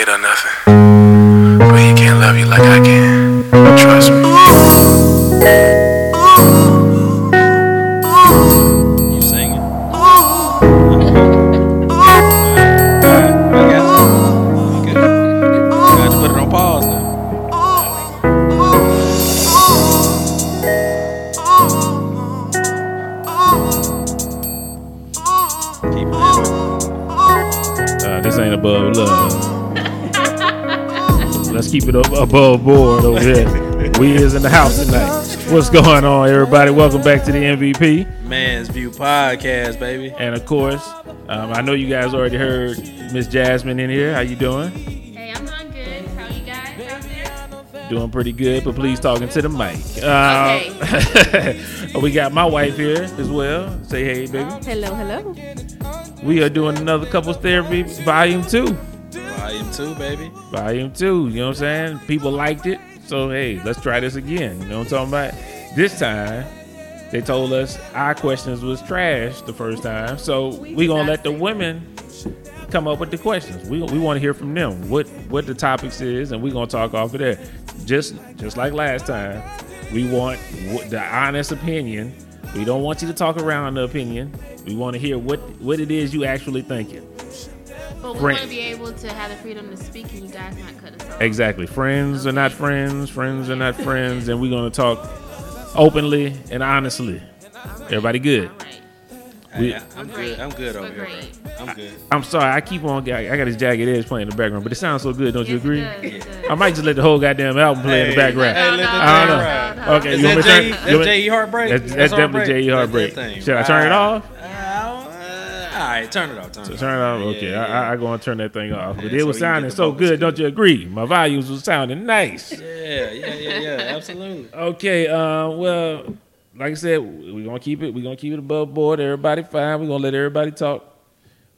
hate or nothing, but he can't love you like I can. Trust me. It ab- above board over here. We is in the house tonight. What's going on, everybody? Welcome back to the MVP. Man's View Podcast, baby. And of course, um, I know you guys already heard Miss Jasmine in here. How you doing? Hey, I'm doing good. How you guys out there? Doing pretty good, but please talking to the mic. Uh, we got my wife here as well. Say hey, baby. Hello, hello. We are doing another couples therapy volume two. Volume 2, baby. Volume two. You know what I'm saying? People liked it. So hey, let's try this again. You know what I'm talking about? This time, they told us our questions was trash the first time. So we gonna let the women come up with the questions. We, we want to hear from them what what the topics is, and we gonna talk off of there. Just just like last time, we want the honest opinion. We don't want you to talk around the opinion. We want to hear what what it is you actually thinking. But we Friend- want to be able to have the freedom to speak and you guys not cut us off. Exactly. Friends are not friends. Friends are not friends, and we're gonna talk openly and honestly. Everybody good? All right. We- Hey, I'm Great. good. I'm good over We're here, bro. I'm good. I'm sorry. I keep on. I got this Jagged Edge playing in the background, but it sounds so good. Don't you Yes, agree? it does, it does. I might just let the whole goddamn album play in the Hey, background. hey, let the I don't thing know. ride. Okay, Is you want that me to turn- J? you That's want- J.E. Heartbreak. That's- that's definitely J.E. Let that Heartbreak. thing Should I turn it ride. off? Right, turn it off. Turn it off. Turn it off. Okay, Yeah, I, I, I go and turn that thing off. But it so was you can get sounding so good. good. Don't you agree? My volumes was sounding nice. Yeah, yeah, yeah, yeah. Absolutely. Okay, uh, well, like I said, we're gonna keep it. We're gonna keep it above board. Everybody fine. We're gonna let everybody talk.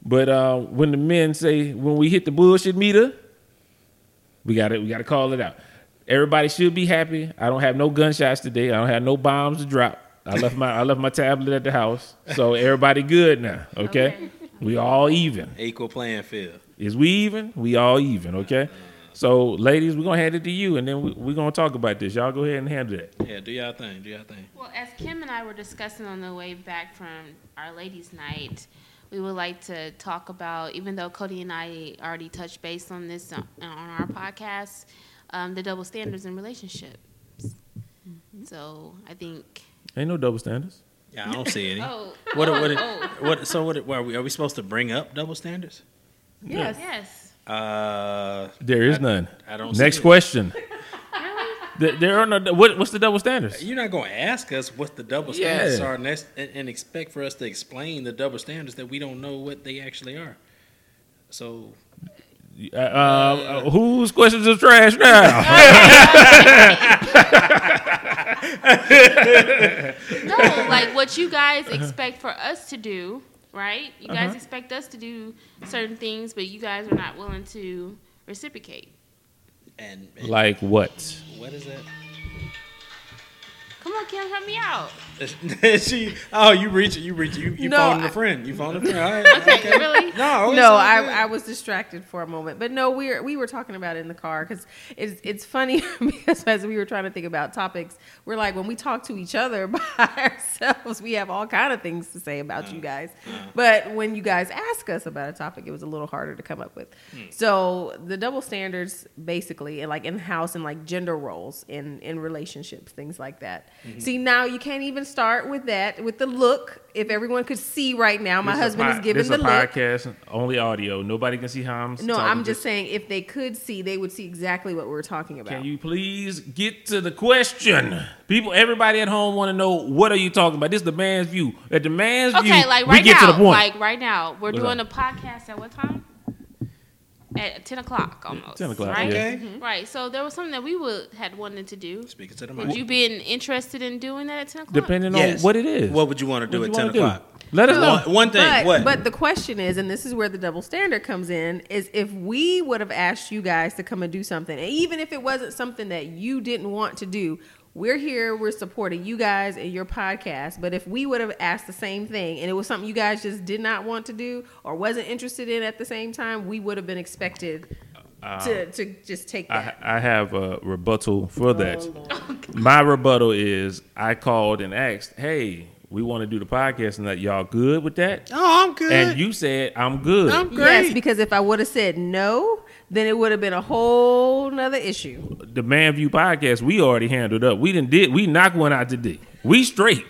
But uh, when the men say when we hit the bullshit meter, we got to We got to call it out. Everybody should be happy. I don't have no gunshots today. I don't have no bombs to drop. I left my I left my tablet at the house, so everybody good now. Okay, Okay. we all even. Equal playing field. Is we even? We all even. Okay. So, ladies, we're gonna hand it to you, and then we, we're gonna talk about this. Y'all go ahead and handle that. Yeah, do y'all thing. Do y'all thing. Well, as Kim and I were discussing on the way back from our ladies' night, we would like to talk about, even though Cody and I already touched base on this on, on our podcast, um, the double standards in relationships. So I think. Ain't no double standards. Yeah, I don't see any. Oh, What? oh, What? oh. What? So what? what are, we, are we supposed to bring up double standards? Yes. Yes. Uh, There is I- none. I don't. Next it. question. Really? There, there are no. What, what's the double standards? You're not going to ask us what the double Yeah. standards are next, and, and expect for us to explain the double standards that we don't know what they actually are. So Uh, uh, whose questions are trash now? No, like what you guys expect for us to do, right? You guys Uh-huh. expect us to do certain things, but you guys are not willing to reciprocate. and, and like what? what is that? Come on, Kim, help me out. she, oh, you reach, you reach, you, you No, phoned a I- friend. You phoned a friend. All right, Okay, really? No, no, I, good. I was distracted for a moment, but no, we were we were talking about it in the car because it's it's funny because as we were trying to think about topics, we're like when we talk to each other by ourselves, we have all kind of things to say about you uh, guys, uh. but when you guys ask us about a topic, it was a little harder to come up with. Hmm. So the double standards, basically, and like in house and like gender roles in in relationships, things like that. Mm-hmm. See, now you can't even start with that with the look. If everyone could see right now, my This husband po- is giving this the a look. podcast, only audio. Nobody can see how I'm. No, talking. I'm just saying if they could see, they would see exactly what we're talking about. Can you please get to the question? People, everybody at home want to know what are you talking about. This is the man's view. At the man's view, Okay, like we right get now, to the point. like right now, we're What's doing up? a podcast at what time? At ten o'clock almost. 10 o'clock, right? yeah. Okay. Mm-hmm. Right. So there was something that we would had wanted to do. Speaking to the mic. Would you be interested in doing that at ten o'clock? Depending Yes. on what it is. What would you want to do at ten wanna do? o'clock? Let us know. One, one thing. but, what? but the question is, and this is where the double standard comes in, is if we would have asked you guys to come and do something, and even if it wasn't something that you didn't want to do, we're here, we're supporting you guys and your podcast. But if we would have asked the same thing and it was something you guys just did not want to do or wasn't interested in at the same time, we would have been expected to uh, to just take I, that. I have a rebuttal for oh, that. Oh, My rebuttal is I called and asked, "Hey, we want to do the podcast, and that y'all good with that?" Oh, I'm good. And you said, "I'm good." I'm great. Yes, because if I would have said no, then it would have been a whole nother issue. the Man View podcast we already handled up. We didn't did we knocked one out today. We straight.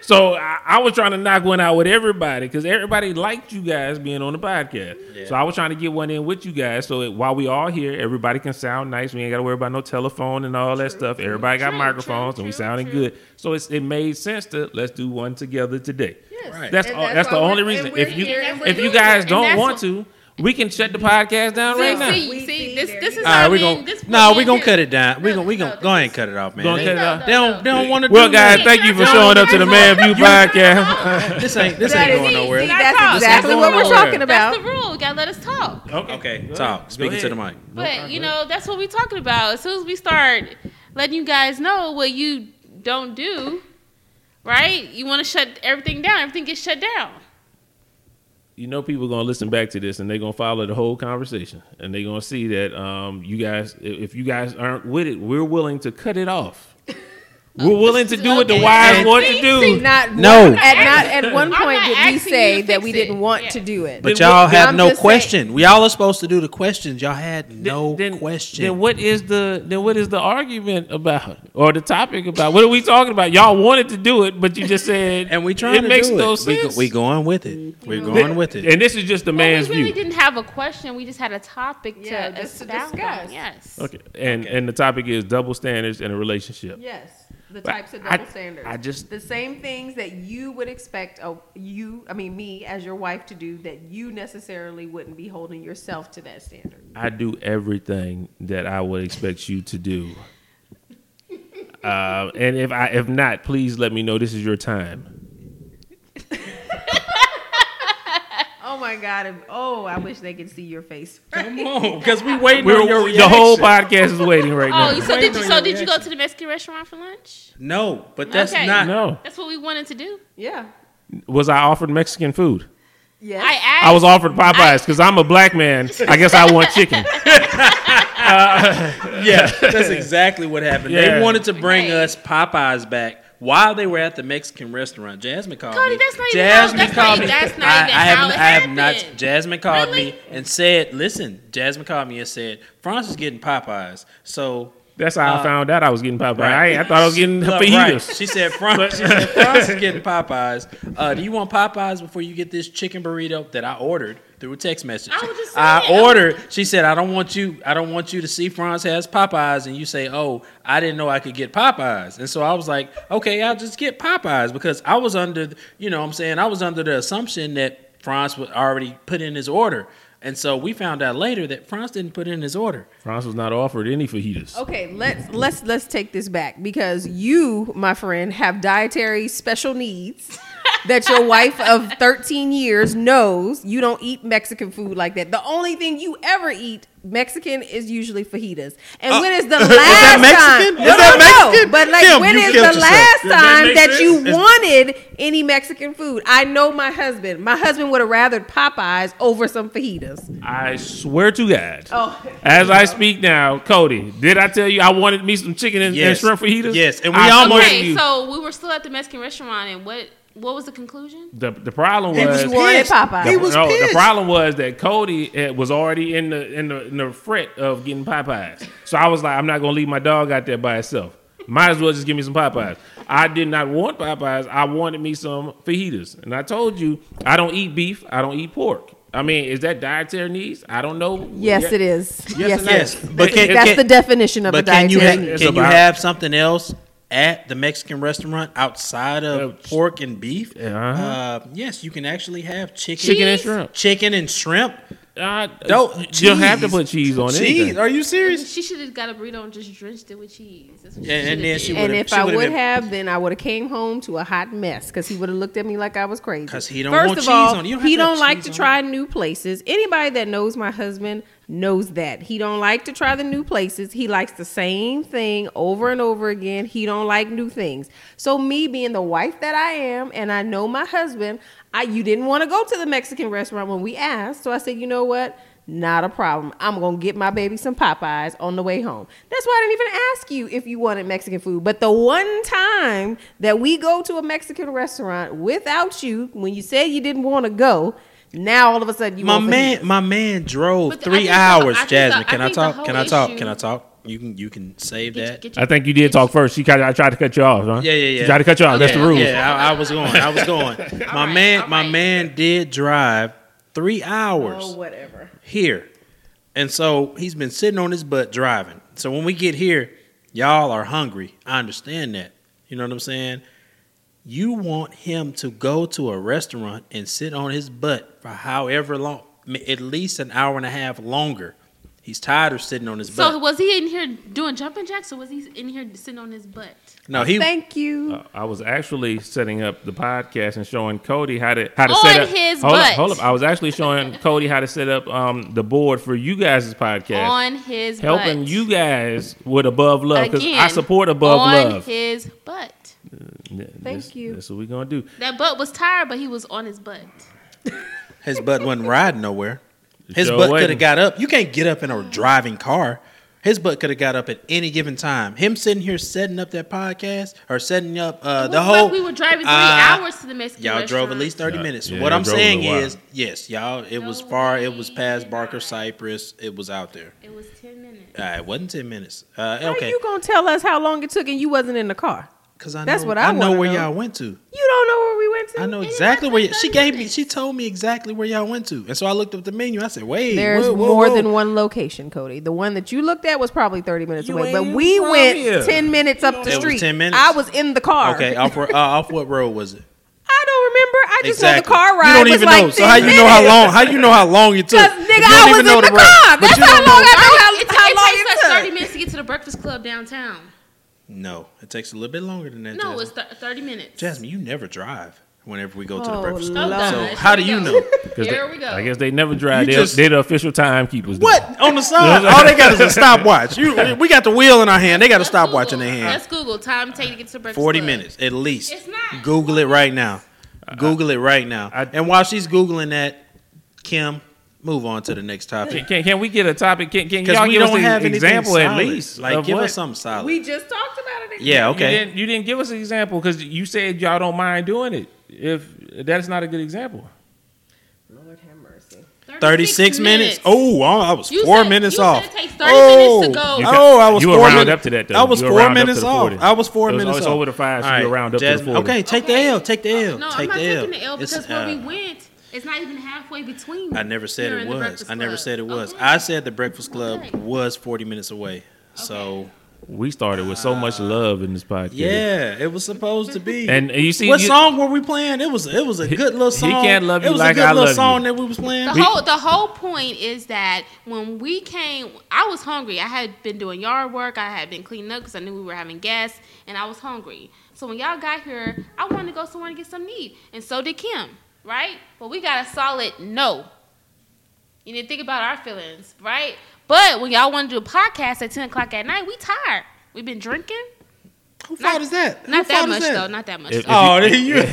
So I, I was trying to knock one out with everybody because everybody liked you guys being on the podcast. Yeah. So I was trying to get one in with you guys so that while we all here, everybody can sound nice. We ain't got to worry about no telephone and all that stuff. Everybody got True, microphones true, and we sounding true. good. So it's, it made sense to let's do one together today. Right. That's And all, that's that's the only reason. If you here and we're if you guys don't want to, we can shut the podcast down right now. See, We see, see this there this is go. All how right, we we gonna no, we gonna cut it down. We No, gonna we no, gonna go ahead and cut it off, man. Gonna They, cut it off? they don't they don't want to Well, guys, thank you for showing up to the Man View podcast. This ain't this ain't going see, nowhere. see, that's exactly what we're talking about. That's the rule. You gotta let us talk. Okay, go talk. Speaking to the mic. But you know, that's what we're talking about. As soon as we start letting you guys know what you don't do, right? You want to shut everything down. Everything gets shut down. You know people are gonna listen back to this and they're gonna follow the whole conversation and they're gonna see that um, you guys if if you guys aren't with it we're willing to cut it off we're willing to do what the Okay. wise want to do see, Not No. one- at not at one point not did we say that we didn't want Yeah. to do it. But Then y'all what- have I'm no just saying- question. We all are supposed to do the questions. Y'all had no then, question. then what is the then what is the argument about or the topic about what are we talking about y'all wanted to do it but you just said and we trying it to makes do no it. We, go, sense we going with it. We're going with it. and this is just the Well, man's we really view didn't have a question. We just had a topic Yeah, to just to discuss. Yes. okay and and the topic is double standards in a relationship Yes, the types of I- double standards. I just- the same things that you would expect a, you, I mean me, as your wife to do that you necessarily wouldn't be holding yourself to that standard. I do everything that I would expect you to do. Uh, and if I if not, please let me know. This is your time. Oh my God! oh, I wish they could see your face. Come on, because we waiting We're, on your the whole podcast is waiting right Oh, now. so did you? Wait So did you go to the Mexican restaurant for lunch? No, but that's Okay. not. No, That's what we wanted to do. Yeah. was I offered Mexican food? Yes. I asked. I was offered Popeyes because I'm a black man. I guess I want chicken. Yeah, that's exactly what happened. Yeah. They wanted to bring Okay. us Popeyes back while they were at the Mexican restaurant. Jasmine called Cody, me. that's not even Jasmine how- that's called not me. that's not I, even I how haven't. it I have not. Jasmine called Really? me and said, "Listen." Jasmine called me and said, "France is getting Popeyes." So. That's how I Uh, found out I was getting Popeyes. Right. I, I thought I was getting Look, fajitas. right. She said, France, she said, France is getting Popeyes. Uh, do you want Popeyes before you get this chicken burrito that I ordered through a text message? I was just I saying. ordered. She said, I don't want you. I don't want you to see France has Popeyes, and you say, Oh, I didn't know I could get Popeyes. And so I was like, Okay, I'll just get Popeyes because I was under, you know, what I'm saying I was under the assumption that France would already put in his order. And so we found out later that France didn't put in his order. France was not offered any fajitas. Okay, let's let's let's take this back because you, my friend, have dietary special needs that your wife of 13 years knows you don't eat Mexican food like that. The only thing you ever eat Mexican is usually fajitas. And when is the last Uh, that Mexican? time? Is that Mexican? But like Kim, when you the yourself. last Does that time make that you It's- wanted any Mexican food? I know my husband. My husband would have rather Popeyes over some fajitas. I swear to God. Oh. As I speak now, Cody, did I tell you I wanted me some chicken and, and shrimp fajitas? Yes, and we I almost- Okay, you, so we were still at the Mexican restaurant, and what what was the conclusion? the the problem He was, was You wanted pissed. Popeyes. He was no, pissed. the problem was that Cody eh, was already in the in the in the fret of getting Popeyes. So I was like, I'm not gonna leave my dog out there by itself. Might as well just give me some Popeyes. I did not want Popeyes. I wanted me some fajitas, and I told you I don't eat beef. I don't eat pork. I mean, is that dietary needs? I don't know. Yes, Yeah. it is. Yes, and it Yes, but can, That's can- the definition of a But can you ha- can you have something else at the Mexican restaurant outside of Uh, pork and beef? Uh-huh. Uh, yes, you can actually have chicken, Chicken and shrimp. chicken and shrimp. Uh, Don't you don't have to put cheese on it. Cheese? anything. Are you serious? She should have got a burrito and just drenched it with cheese. That's what she And- and then she And if she I would've been- have, then I would have came home to a hot mess because he would have looked at me like I was crazy. 'Cause he don't First want of cheese all, on. You don't he don't like to on try new places. Anybody that knows my husband knows that he don't like to try the new places. He likes the same thing over and over again. He don't like new things. So me being the wife that I am, and I know my husband, I you didn't want to go to the Mexican restaurant when we asked. So I said, you know what? Not a problem. I'm gonna get my baby some Popeyes on the way home. That's why I didn't even ask you if you wanted Mexican food. But the one time that we go to a Mexican restaurant without you, when you said you didn't want to go, now all of a sudden you My want man, my man drove But three the- hours. I Jasmine, the- can I I talk? Can I talk? issue- Can I talk? You can you can save Get, that. get your- I think you did talk first. She tried, I tried to cut you off, huh? Yeah, yeah, yeah. She tried to cut you off. That's the yeah, rule. Yeah, I, I was going. I was going. My right, man, my right. man did drive three hours Oh, whatever. here, and so he's been sitting on his butt driving. So when we get here, y'all are hungry. I understand that. You know what I'm saying? You want him to go to a restaurant and sit on his butt for however long, at least an hour and a half longer. He's tired of sitting on his So butt. So was he in here doing jumping jacks, or was he in here sitting on his butt? No, he Thank you. Uh, I was actually setting up the podcast and showing Cody how to how to On set up his hold butt. Up, hold up. I was actually showing Cody how to set up um the board for you guys' podcast. On his helping butt. you guys with above love because I support above on love. his butt. Yeah, Thank this- you. That's what we're gonna do. That butt was tired, but he was on his butt. His butt wasn't riding nowhere. His Sure butt could have got up. You can't get up in a driving car. His butt could have got up at any given time. Him sitting here setting up that podcast or setting up uh, the whole. like we were driving three uh, hours to the Mexican Y'all drove at least thirty Yeah, minutes. yeah, what I'm saying is, yes, y'all. It was No far. It was past Barker. Cypress. It was out there. It was ten minutes. Uh, it wasn't ten minutes. Uh, How okay, you gonna tell us how long it took and you wasn't in the car? Because I know, That's what I know wanna where know. y'all went to. You don't know where we went to. I know exactly where y- she gave me. She told me exactly where y'all went to, and so I looked up the menu. I said, "Wait, There's whoa, whoa, more whoa. than one location, Cody. The one that you looked at was probably 30 minutes You away, but we went here. 10 minutes up the It was street. 10 minutes? I was in the car. Okay, off, uh, off what road was it? I don't remember. I just know the car ride You don't was even like know. So 10 how you know how long? How you know how long it took? Nigga, you don't I was even in know the, road. car. But That's you how long know- I know how, It, how it long takes it us took. thirty minutes to get to the Breakfast Club downtown. No, it takes a little bit longer than that. No, Jasmine. it's th- thirty minutes. Jasmine, you never drive. Whenever we go to the Oh, breakfast Lord. club, so Lord. how do you Here know? go. 'Cause Here they- we go. I guess they never drive. You They're, just- they're the official timekeepers. though. What on the side? All they got is a stopwatch. You, we got the wheel in our hand. They got a Let's stopwatch in Google. their hand. Let's Google time take to get to Breakfast Forty Club. minutes at least. It's not. Google it right now. Google it right now. I- and while she's googling that, Kim, move on to the next topic. Can, can, can we get a topic? Can, can Because y'all we give us don't an have anything example at least? Like, give what? us something solid. We just talked about it. yeah, You okay. didn't, you didn't give us an example because you said y'all don't mind doing it. If that's not a good example, Lord have mercy. 36 minutes. Oh, I was You four said- minutes off. said it takes 30 oh, minutes. You Oh, I was you four round minutes up to that. Though. I was You four minutes off. I was four It was- minutes it's off. over the five, so All you'll round up to the 40. Okay, take the L. Take the L. No, take I'm not the L. taking the L It's, because where uh, we went, it's not even halfway between. I never said it was. I never said it was. Okay. I said the Breakfast Club Okay. was 40 minutes away. So, we started with so much uh, love in this podcast. yeah, it was supposed to be. and you see, what you- song were we playing? It was it was a good little song. he song. can't love it you was like a good I little love song you. that we was playing. The whole the whole point is that when we came, I was hungry. I had been doing yard work. I had been cleaning up because I knew we were having guests, and I was hungry. So when y'all got here, I wanted to go somewhere and get something to eat, and so did Kim, right? But we got a solid no. You need to think about our feelings, right? But when y'all want to do a podcast at ten o'clock at night, we tired. We've been drinking. Who fault is that? Not Who that much that? though. Not that much. If- though. Oh, you, not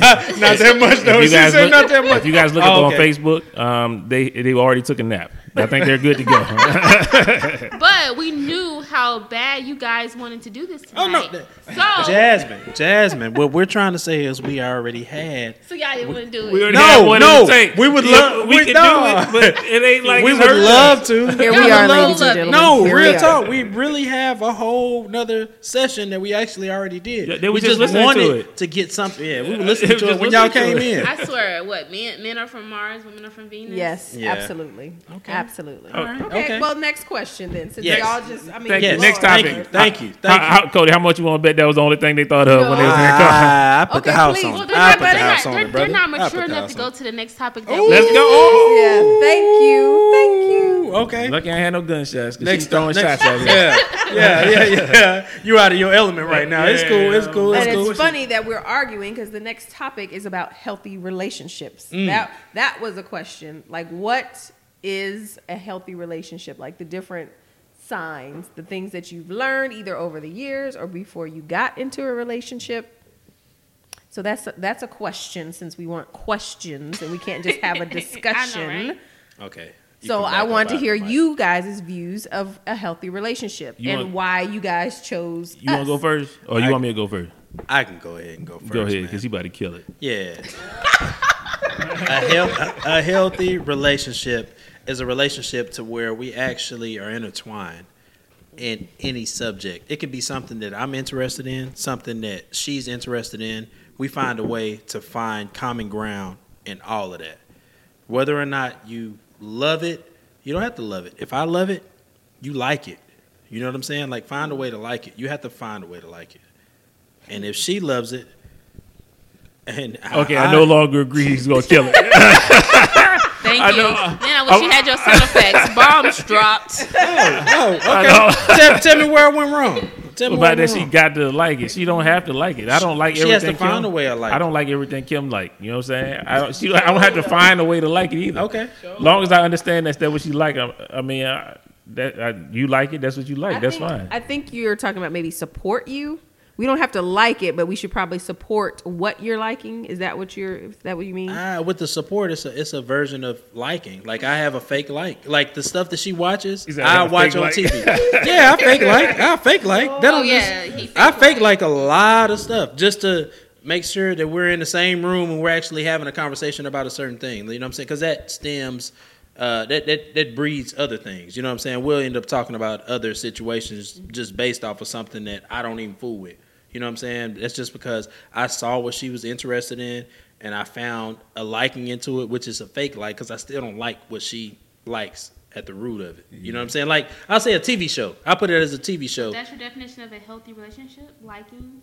that much though. You She guys said look, not that much. if you guys look Oh, up on. Facebook, um, they they already took a nap. I think they're good to go. But we knew how bad you guys wanted to do this Oh no, tonight. so Jasmine, Jasmine. What we're trying to say is we already had. so y'all didn't want to do it. we already No, have what no, it we would love- We we- could no. do it, but it ain't like we would hurting love to. Here we are, would ladies love and gentlemen. No, Here real are. talk. We really have a whole nother session that we actually already did. Yeah, they we was just listening to wanted it. to get something. Yeah, we were listening to it when y'all came it. in. I swear, what men men are from Mars, women are from Venus. Yes, Yeah. absolutely. Okay. Absolutely. right. Okay. Okay. Well, next question then. Since Yes. y'all just, I mean, Thank Yes. Next topic. Thank you. Thank you. Thank How, how, Cody, how much you want to bet that was the only thing they thought of when they was in the car? Ah, I put Okay, the house please. on. Well, it. they're I not, put the they're house not, on they're, it, they're not mature enough to go on to the next topic. That Ooh. Let's go. Oh, Yeah. Thank you. Thank you. Okay. lucky I had no gunshots. Next Next she's throwing next- shots at me. Yeah, yeah, yeah, yeah. You're out of your element right now. It's cool. It's cool. It's and cool. it's funny that we're arguing because the next topic is about healthy relationships. Mm. That that was a question. Like, what is a healthy relationship? Like the different signs, the things that you've learned either over the years or before you got into a relationship. So that's a, that's a question since we want questions and we can't just have a discussion. right? Okay. So I want to hear you guys' views of a healthy relationship You and want- why you guys chose. You want to go first, or you I- want me to go first? I can go ahead and go first. go ahead, man. because he about to kill it. Yeah. a, health, a healthy relationship is a relationship to where we actually are intertwined in any subject. It could be something that I'm interested in, something that she's interested in. We find a way to find common ground in all of that. Whether or not you love it, you don't have to love it. If I love it, you like it. You know what I'm saying? Like find a way to like it. You have to find a way to like it. And if she loves it, and Okay, I, no longer agree he's gonna kill it. Thank I you. know. Man, I wish you had your sound oh. effects. Bombs dropped. Oh, I know. okay. tell, tell me where I went wrong. Tell me where About that, went she got to like it. She don't have to like it. I don't like She everything. She has to find Kim, a way to like I don't like everything Kim like. You know what I'm saying? I don't. She, I don't have to find a way to like it either. Okay. As long as I understand that's that what she like. I, I mean, I, that I, you like it. That's what you like. I that's think, fine. I think you're talking about maybe support you. We don't have to like it, but we should probably support what you're liking. Is that what you're? Is that what you mean? Ah, with the support, it's a it's a version of liking. Like I have a fake like, like the stuff that she watches, He "I I have a watch on like." TV. yeah, I fake like, I fake like. Oh, don't yeah, just- he fake I fake like. like a lot of stuff just to make sure that we're in the same room and we're actually having a conversation about a certain thing. You know what I'm saying? Because that stems. Uh, that, that that breeds other things. You know what I'm saying? We'll end up talking about other situations just based off of something that I don't even fool with. You know what I'm saying? That's just because I saw what she was interested in and I found a liking into it, which is a fake like because I still don't like what she likes at the root of it. You know what I'm saying? Like I'll say a TV show. I put it as a TV show. That's your definition of a healthy relationship? Liking?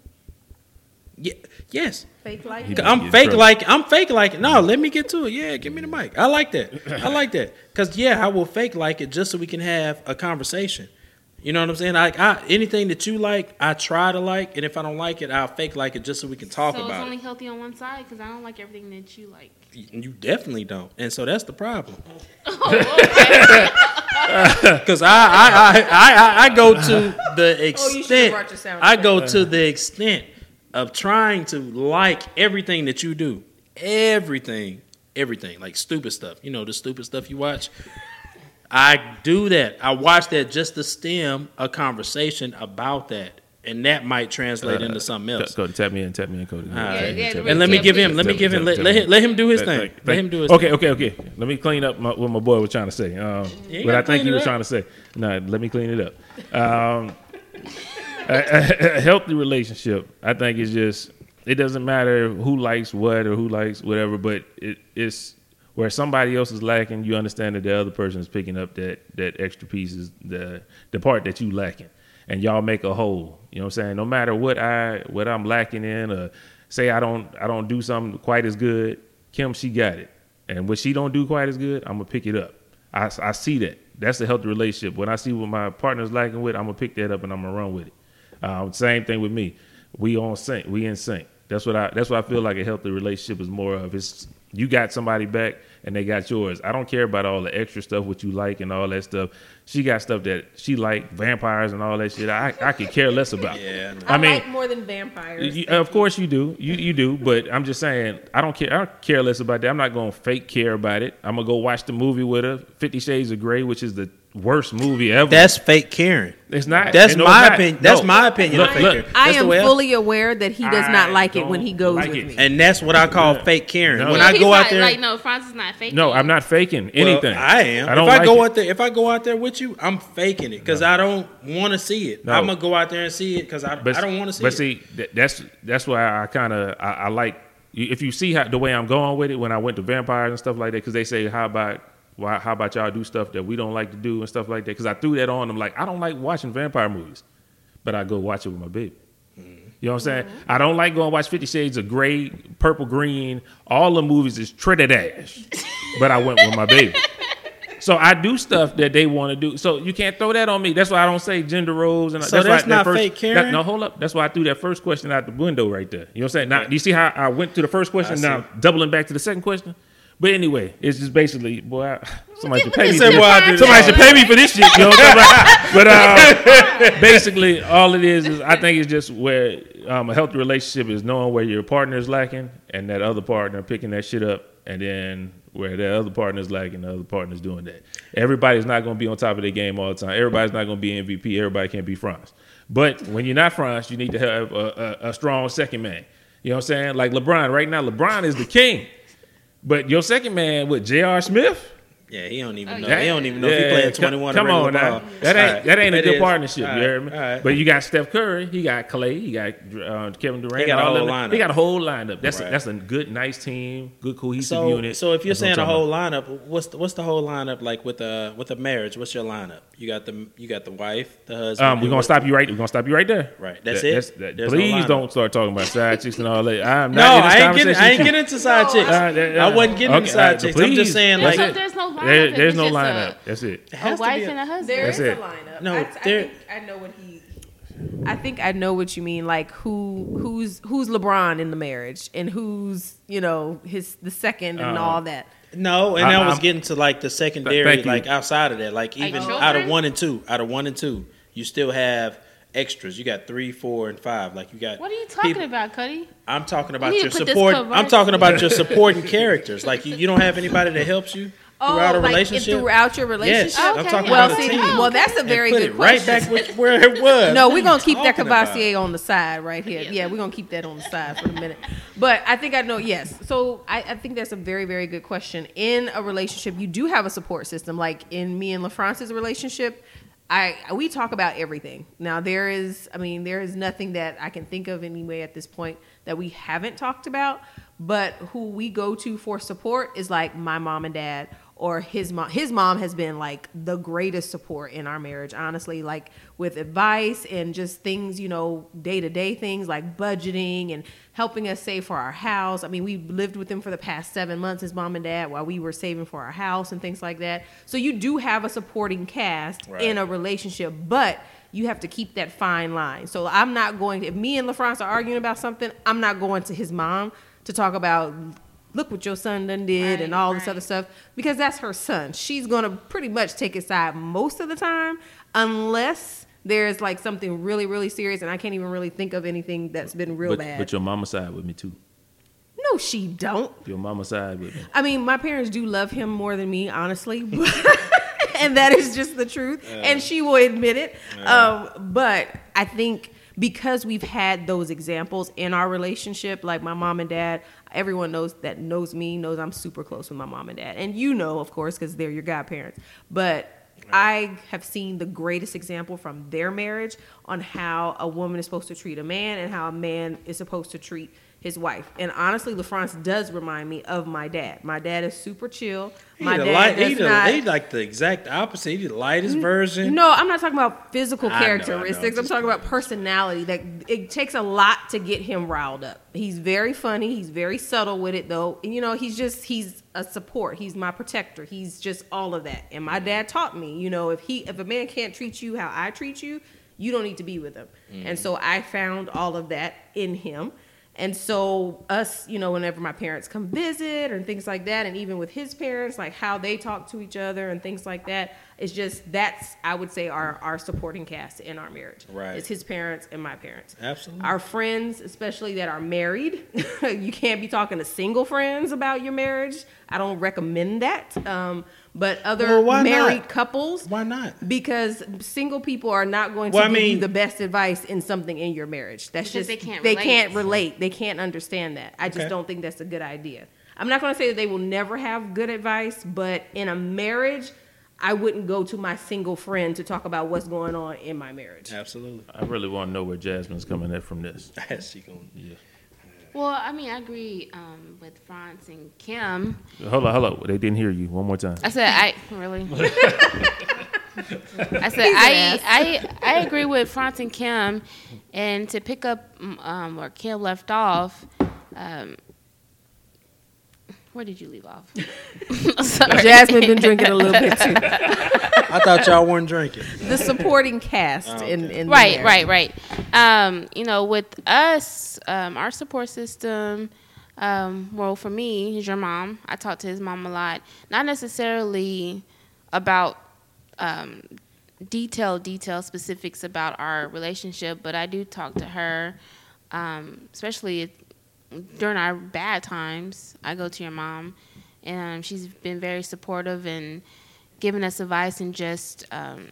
Yeah, yes, Fake like it? I'm fake trouble. like I'm fake like. No, let me get to it. Yeah, give me the mic. I like that. I like that because yeah, I will fake like it just so we can have a conversation. You know what I'm saying? Like I, anything that you like, I try to like, and if I don't like it, I'll fake like it just so we can talk so it's about only it. healthy on one side? Because I don't like everything that you like. You definitely don't, and so that's the problem. Oh, okay. Because I, I, I, I, I, I go to the Oh, you should have extent. brought your sound I go to the extent of trying to like everything that you do, everything, everything, like stupid stuff. You know the stupid stuff you watch. I do that. I watch that just to stem a conversation about that, and that might translate into something else. Cody, tap me in, tap me in, Cody. right. Tap me in, Yeah, yeah, And let me give him. Let me give him. Let, let him. Let him do his thing. Let him do his. Okay, thing. okay, okay. Let me clean up my, what my boy was trying to say. Um, what I think he was up. trying to say. No, let me clean it up. Um, a, a- healthy relationship, I think, is just it doesn't matter who likes what or who likes whatever, but it, it's where somebody else is lacking. You understand that the other person is picking up that that extra piece is the the part that you lacking, and y'all make a whole. You know what I'm saying? No matter what I what I'm lacking in, or say I don't I don't do something quite as good, Kim she got it, and what she don't do quite as good, I'm gonna pick it up. I, I see that. That's a healthy relationship. When I see what my partner's lacking with, I'm gonna pick that up and I'm gonna run with it. Um, same thing with me. We on sync. We in sync. That's what I. That's what I feel like a healthy relationship is more of. It's you got somebody back and they got yours. I don't care about all the extra stuff what you like and all that stuff. She got stuff that she like vampires and all that shit. I I could care less about. Yeah, I. I, I mean, like more than vampires. you, of course you do. You you do. But I'm just saying I don't care. I don't care less about that. I'm not gonna fake care about it. I'm gonna go watch the movie with her. Fifty Shades of Grey, which is the worst movie ever. That's fake Karen. it's not. That's no, my not. opinion. That's No. my opinion. Look, of fake look, Karen. I That's am way fully aware that he does not I like it when he goes like with it. me. And that's what I call Yeah. fake Karen. No. When Yeah, I He's go like, out there, like, no, Francis is not faking. No, I'm not faking anything. Well, I am. I don't if I like go it. out there, if I go out there with you, I'm faking it because I don't want to see it. No. I'm gonna go out there and see it because I, But, I don't want to see but it. But see, that, that's that's why I kind of I, I like if you see how the way I'm going with it when I went to vampires and stuff like that because they say how about why how about y'all do stuff that we don't like to do and stuff like that because I threw that on them like I don't like watching vampire movies, but I go watch it with my baby. You know what I'm saying? Mm-hmm. I don't like going watch Fifty Shades of Grey, Purple Green. All the movies is Trinidad, but I went with my baby. So I do stuff that they want to do. So you can't throw that on me. That's why I don't say gender roles. And So that's, that's why that not first, fake, Karen? that- no, hold up. That's why I threw that first question out the window right there. You know what I'm saying? Now, do you see how I went to the first question? Now doubling back to the second question. But anyway, it's just basically, boy, I, somebody should pay me. for this. Somebody should pay me for this shit. You know what I'm talking about? But uh, basically, all it is is I think it's just where um, a healthy relationship is knowing where your partner is lacking and that other partner picking that shit up and then where that other partner is lacking, the other partner is doing that. Everybody's not going to be on top of their game all the time. Everybody's not going to be MVP. Everybody can't be Franz. But when you're not Franz, you need to have a, a, a strong second man. You know what I'm saying? Like LeBron. Right now, LeBron is the king. But your second man with J.R. Smith, Yeah, he don't even Oh, know. yeah. He don't even know if he playing 21 Come regular on now, ball. that ain't Alright, that ain't a good is. partnership. Alright, You hear me? alright. But you got Steph Curry, he got Clay, he got uh, Kevin Durant. He got a whole lineup. He got a whole lineup. That's a, that's a good, nice team, good cohesive So, unit. so if you're That's saying a whole about. lineup, what's the, what's the whole lineup like with a with a marriage? What's your lineup? You got the you got the wife, the husband. Um, we're gonna stop you right. We're gonna stop you right there. Right, that's That- it? that- There's no please don't start talking about side chicks and all that. I'm No, not in this I ain't getting I ain't with getting into side chicks. Uh, I wasn't getting into side uh, chicks. I'm just saying like. There's no lineup. There- there's no just a- lineup. That's it. it A has to wife be a- and a husband. There That's is it. a lineup. No, I, I think I know what he. I think I know what you mean. Like who who's who's LeBron in the marriage, and who's you know his the second and Uh, all that. No, and I- I, was I'm- getting to like the secondary, like outside of that, like Like even children? out of one and two, out of one and two, you still have extras. You got three, four, and five. Like you got. What are you talking people- about, Cuddy? I'm talking about need your to put this support. I'm talking about your supporting characters. Like you, you don't have anybody that helps you Oh, throughout a Oh, like relationship. throughout your relationship. yes, I'm Okay. talking Well, about a see, team. well, that's a And very put good it right question. back with where it was. No, we're gonna keep that talking about? Cavalier on the side right here. Yeah, we're gonna keep that on the side for a minute. But I think I know. Yes, so I, I think that's a very, very good question. In a relationship, you do have a support system. Like in me and LaFrance's relationship, I we talk about everything. Now there is, I mean, there is nothing that I can think of anyway at this point that we haven't talked about. But who we go to for support is like my mom and dad or his mom his mom has been like the greatest support in our marriage honestly like with advice and just things you know day-to-day things like budgeting and helping us save for our house. I mean we lived with him for the past seven months his mom and dad while we were saving for our house and things like that. So you do have a supporting cast Right. in a relationship but you have to keep that fine line. So i'm not going if me and LaFrance are arguing about something i'm not going to his mom to talk about look what your son done did and Right, all this other stuff because that's her son. She's gonna pretty much take his side most of the time, unless there's like something really, really serious, and I can't even really think of anything that's been real But, bad. but your mama side with me too. no, she don't. Your mama side with me. I mean, my parents do love him more than me, honestly, but, and that is just the truth, and she will admit it. Um, but I think because we've had those examples in our relationship, like my mom and dad, everyone knows that knows me knows I'm super close with my mom and dad, and you know, of course, because they're your godparents. But I have seen the greatest example from their marriage on how a woman is supposed to treat a man and how a man is supposed to treat his wife. And honestly, LaFrance does remind me of my dad. My dad is super chill. He My dad light, he, not. he like the exact opposite. He's the lightest version. No, I'm not talking about physical I know, I know, characteristics. I'm I'm talking about personality. That it takes a lot to get him riled up. He's very funny. He's very subtle with it, though. And, you know, he's just he's a support. He's my protector. He's just all of that. And my dad taught me, you know, if he if a man can't treat you how I treat you, you don't need to be with him. Mm. And so I found all of that in him. And so us, you know, whenever my parents come visit and things like that, and even with his parents, like how they talk to each other and things like that, it's just that's I would say our our supporting cast in our marriage. Right. It's his parents and my parents. Absolutely. Our friends, especially that are married, you can't be talking to single friends about your marriage. I don't recommend that. Um, but other Well, why married not? couples, Why not? because single people are not going to Well, I give you the best advice in something in your marriage. That's Because just they can't they relate. can't relate. They can't understand that. I just Okay. don't think that's a good idea. I'm not going to say that they will never have good advice, but in a marriage, I wouldn't go to my single friend to talk about what's going on in my marriage. Absolutely. I really want to know where Jasmine's coming at from this. she gonna, Well, I mean, I agree um, with Franz and Kim. Hold on, hold on. They didn't hear you. One more time. I said I really. I said I. I I agree with Franz and Kim, and to pick up um, where Kim left off. Um, where did you leave off? Jasmine been drinking a little bit too. I thought y'all weren't drinking. The supporting cast in, in right, marriage. right, right. Um, you know, with us, um, our support system. Um, well, for me, he's your mom. I talk to his mom a lot. Not necessarily about um, detailed, detailed specifics about our relationship, but I do talk to her, um, especially during our bad times. I go to your mom, and she's been very supportive and giving us advice and just um,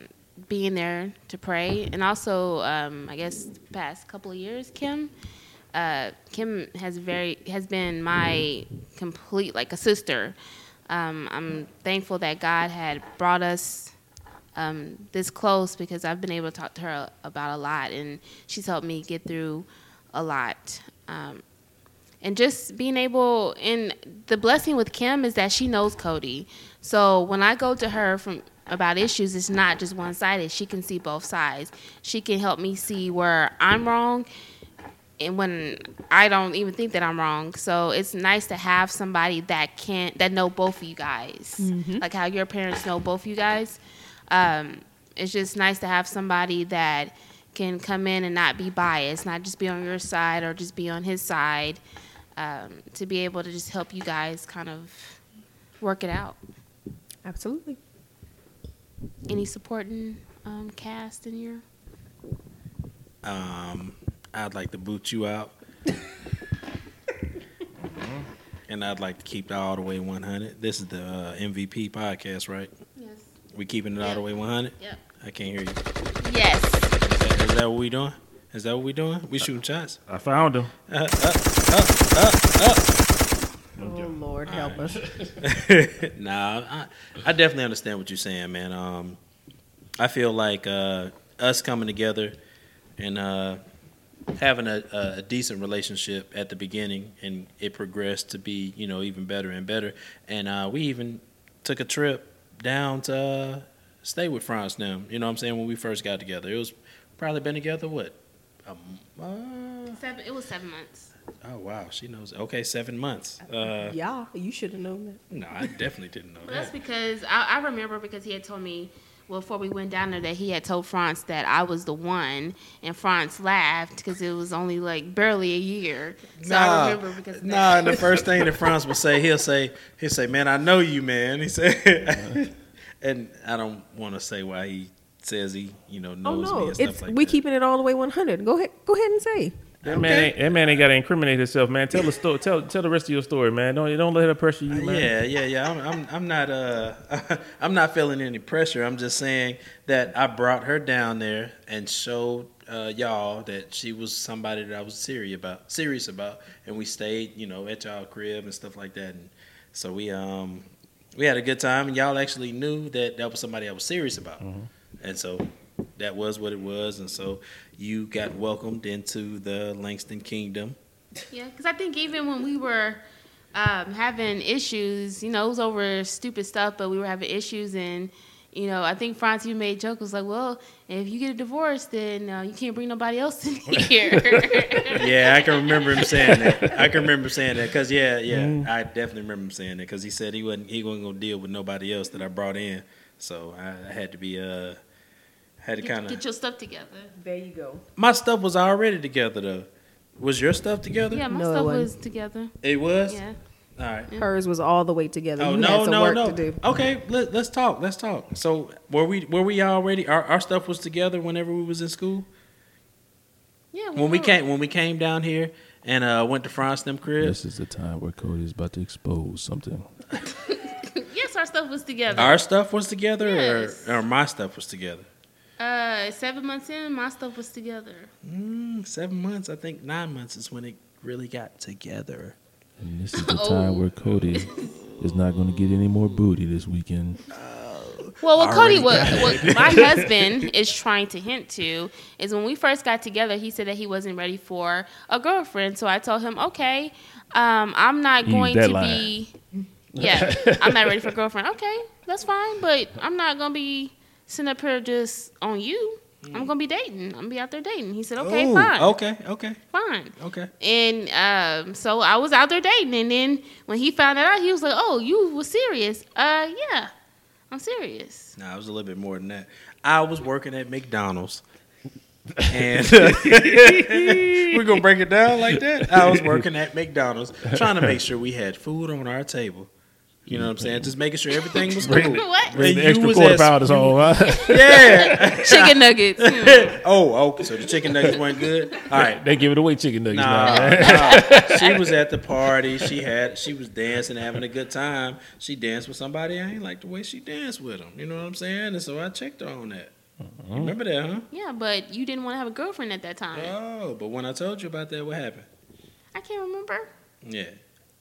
being there to pray. And also, um, I guess, the past couple of years, Kim. Uh, Kim has very has been my complete like a sister. Um, I'm thankful that God had brought us um, this close because I've been able to talk to her about a lot, and she's helped me get through a lot. Um, and just being able, and the blessing with Kim is that she knows Cody. So when I go to her from about issues, it's not just one sided. She can see both sides. She can help me see where I'm wrong, and when I don't even think that I'm wrong. So it's nice to have somebody that can that know both of you guys, like how your parents know both of you guys. Um, it's just nice to have somebody that can come in and not be biased, not just be on your side or just be on his side, um, to be able to just help you guys kind of work it out. Absolutely. Any supporting um, cast in your? Um, I'd like to boot you out. and I'd like to keep it all the way 100. This is the uh, MVP podcast, right? Yes. We keeping it all the way 100? Yep. I can't hear you. Yes. Is that, is that what we doing? Is that what we doing? We shooting shots? I found him. Oh Lord, help us. nah, I, I definitely understand what you're saying, man. Um, I feel like uh, us coming together and uh, having a, a decent relationship at the beginning, and it progressed to be, you know, even better and better. And uh, we even took a trip down to uh, stay with Franz now. You know what I'm saying? When we first got together, it was probably been together what? Um, uh, Seven. It was seven months. Oh wow, she knows. Okay, seven months. Uh, yeah, you should have known that. no, I definitely didn't know Well, that's because I, I remember because he had told me well before we went down there that he had told France that I was the one, and France laughed because it was only like barely a year. So I remember because of nah, and the first thing that Franz will say, he'll say, he'll say, "Man, I know you, man." He said, and I don't want to say why he says he, you know, Oh knows me no, and stuff it's like we that. keeping it all the way 100. Go ahead, go ahead and say. That man, ain't, that man ain't got to incriminate himself, man. Tell the story. Tell tell the rest of your story, man. Don't don't let her pressure you, man. Yeah, yeah, yeah. I'm, I'm, I'm not, uh, I'm not feeling any pressure. I'm just saying that I brought her down there and showed uh, y'all that she was somebody that I was serious about, serious about, and we stayed, you know, at y'all crib and stuff like that. And so we, um, we had a good time, and y'all actually knew that that was somebody I was serious about, and so that was what it was. And so you got welcomed into the Langston Kingdom. Yeah, because I think even when we were um, having issues, you know, it was over stupid stuff, but we were having issues, and you know, I think Franz even made a joke was like, "Well, if you get a divorce, then uh, you can't bring nobody else in here." yeah, I can remember him saying that. I can remember saying that because yeah, yeah, I definitely remember him saying that because he said he wasn't he wasn't gonna deal with nobody else that I brought in, so I, I had to be uh had to kind of get your stuff together. There you go. my stuff was already together though. Was your stuff together? Yeah, my No, it stuff wasn't. together. it was. Yeah. All right. Hers was all the way together. Oh you no had some no work no. to do. Okay, let, let's talk. Let's talk. So were we were we already our, our stuff was together whenever we was in school? Yeah. When we were- came when we came down here and uh, went to France them crib. This is the time where Cody is about to expose something. Yes, our stuff was together. Our stuff was together, Yes. or, or my stuff was together. Uh, seven months in, my stuff was together. Mm, seven months, I think nine months is when it really got together. And this is the Oh. time where Cody is not going to get any more booty this weekend. Well, what Cody, what, what my husband is trying to hint to is when we first got together, he said that he wasn't ready for a girlfriend. So I told him, okay, um, I'm not Use going to line. be, yeah, I'm not ready for a girlfriend. Okay, that's fine, but I'm not gonna be sitting up here just on you. I'm gonna be dating. I'm gonna be out there dating. He said, okay, Ooh, fine, Okay, okay, fine. okay. And um, so I was out there dating, and then when he found that out, he was like, "Oh, you were serious? Uh, yeah, I'm serious." Nah, it was a little bit more than that. I was working at McDonald's. And we're gonna break it down like that. I was working at McDonald's trying to make sure we had food on our table. You know what I'm saying? Just making sure everything was Bring cool. What? Bring the extra was quarter at- pounders home. Huh? Yeah. Chicken nuggets. you oh, okay. So the chicken nuggets weren't good. All right. they give it away chicken nuggets now. Nah, nah. she was at the party. She had she was dancing, having a good time. She danced with somebody. I ain't like the way she danced with him. You know what I'm saying? And so I checked her on that. Uh-huh. You Remember that, huh? Yeah, but you didn't want to have a girlfriend at that time. Oh, but when I told you about that, what happened? I can't remember. Yeah,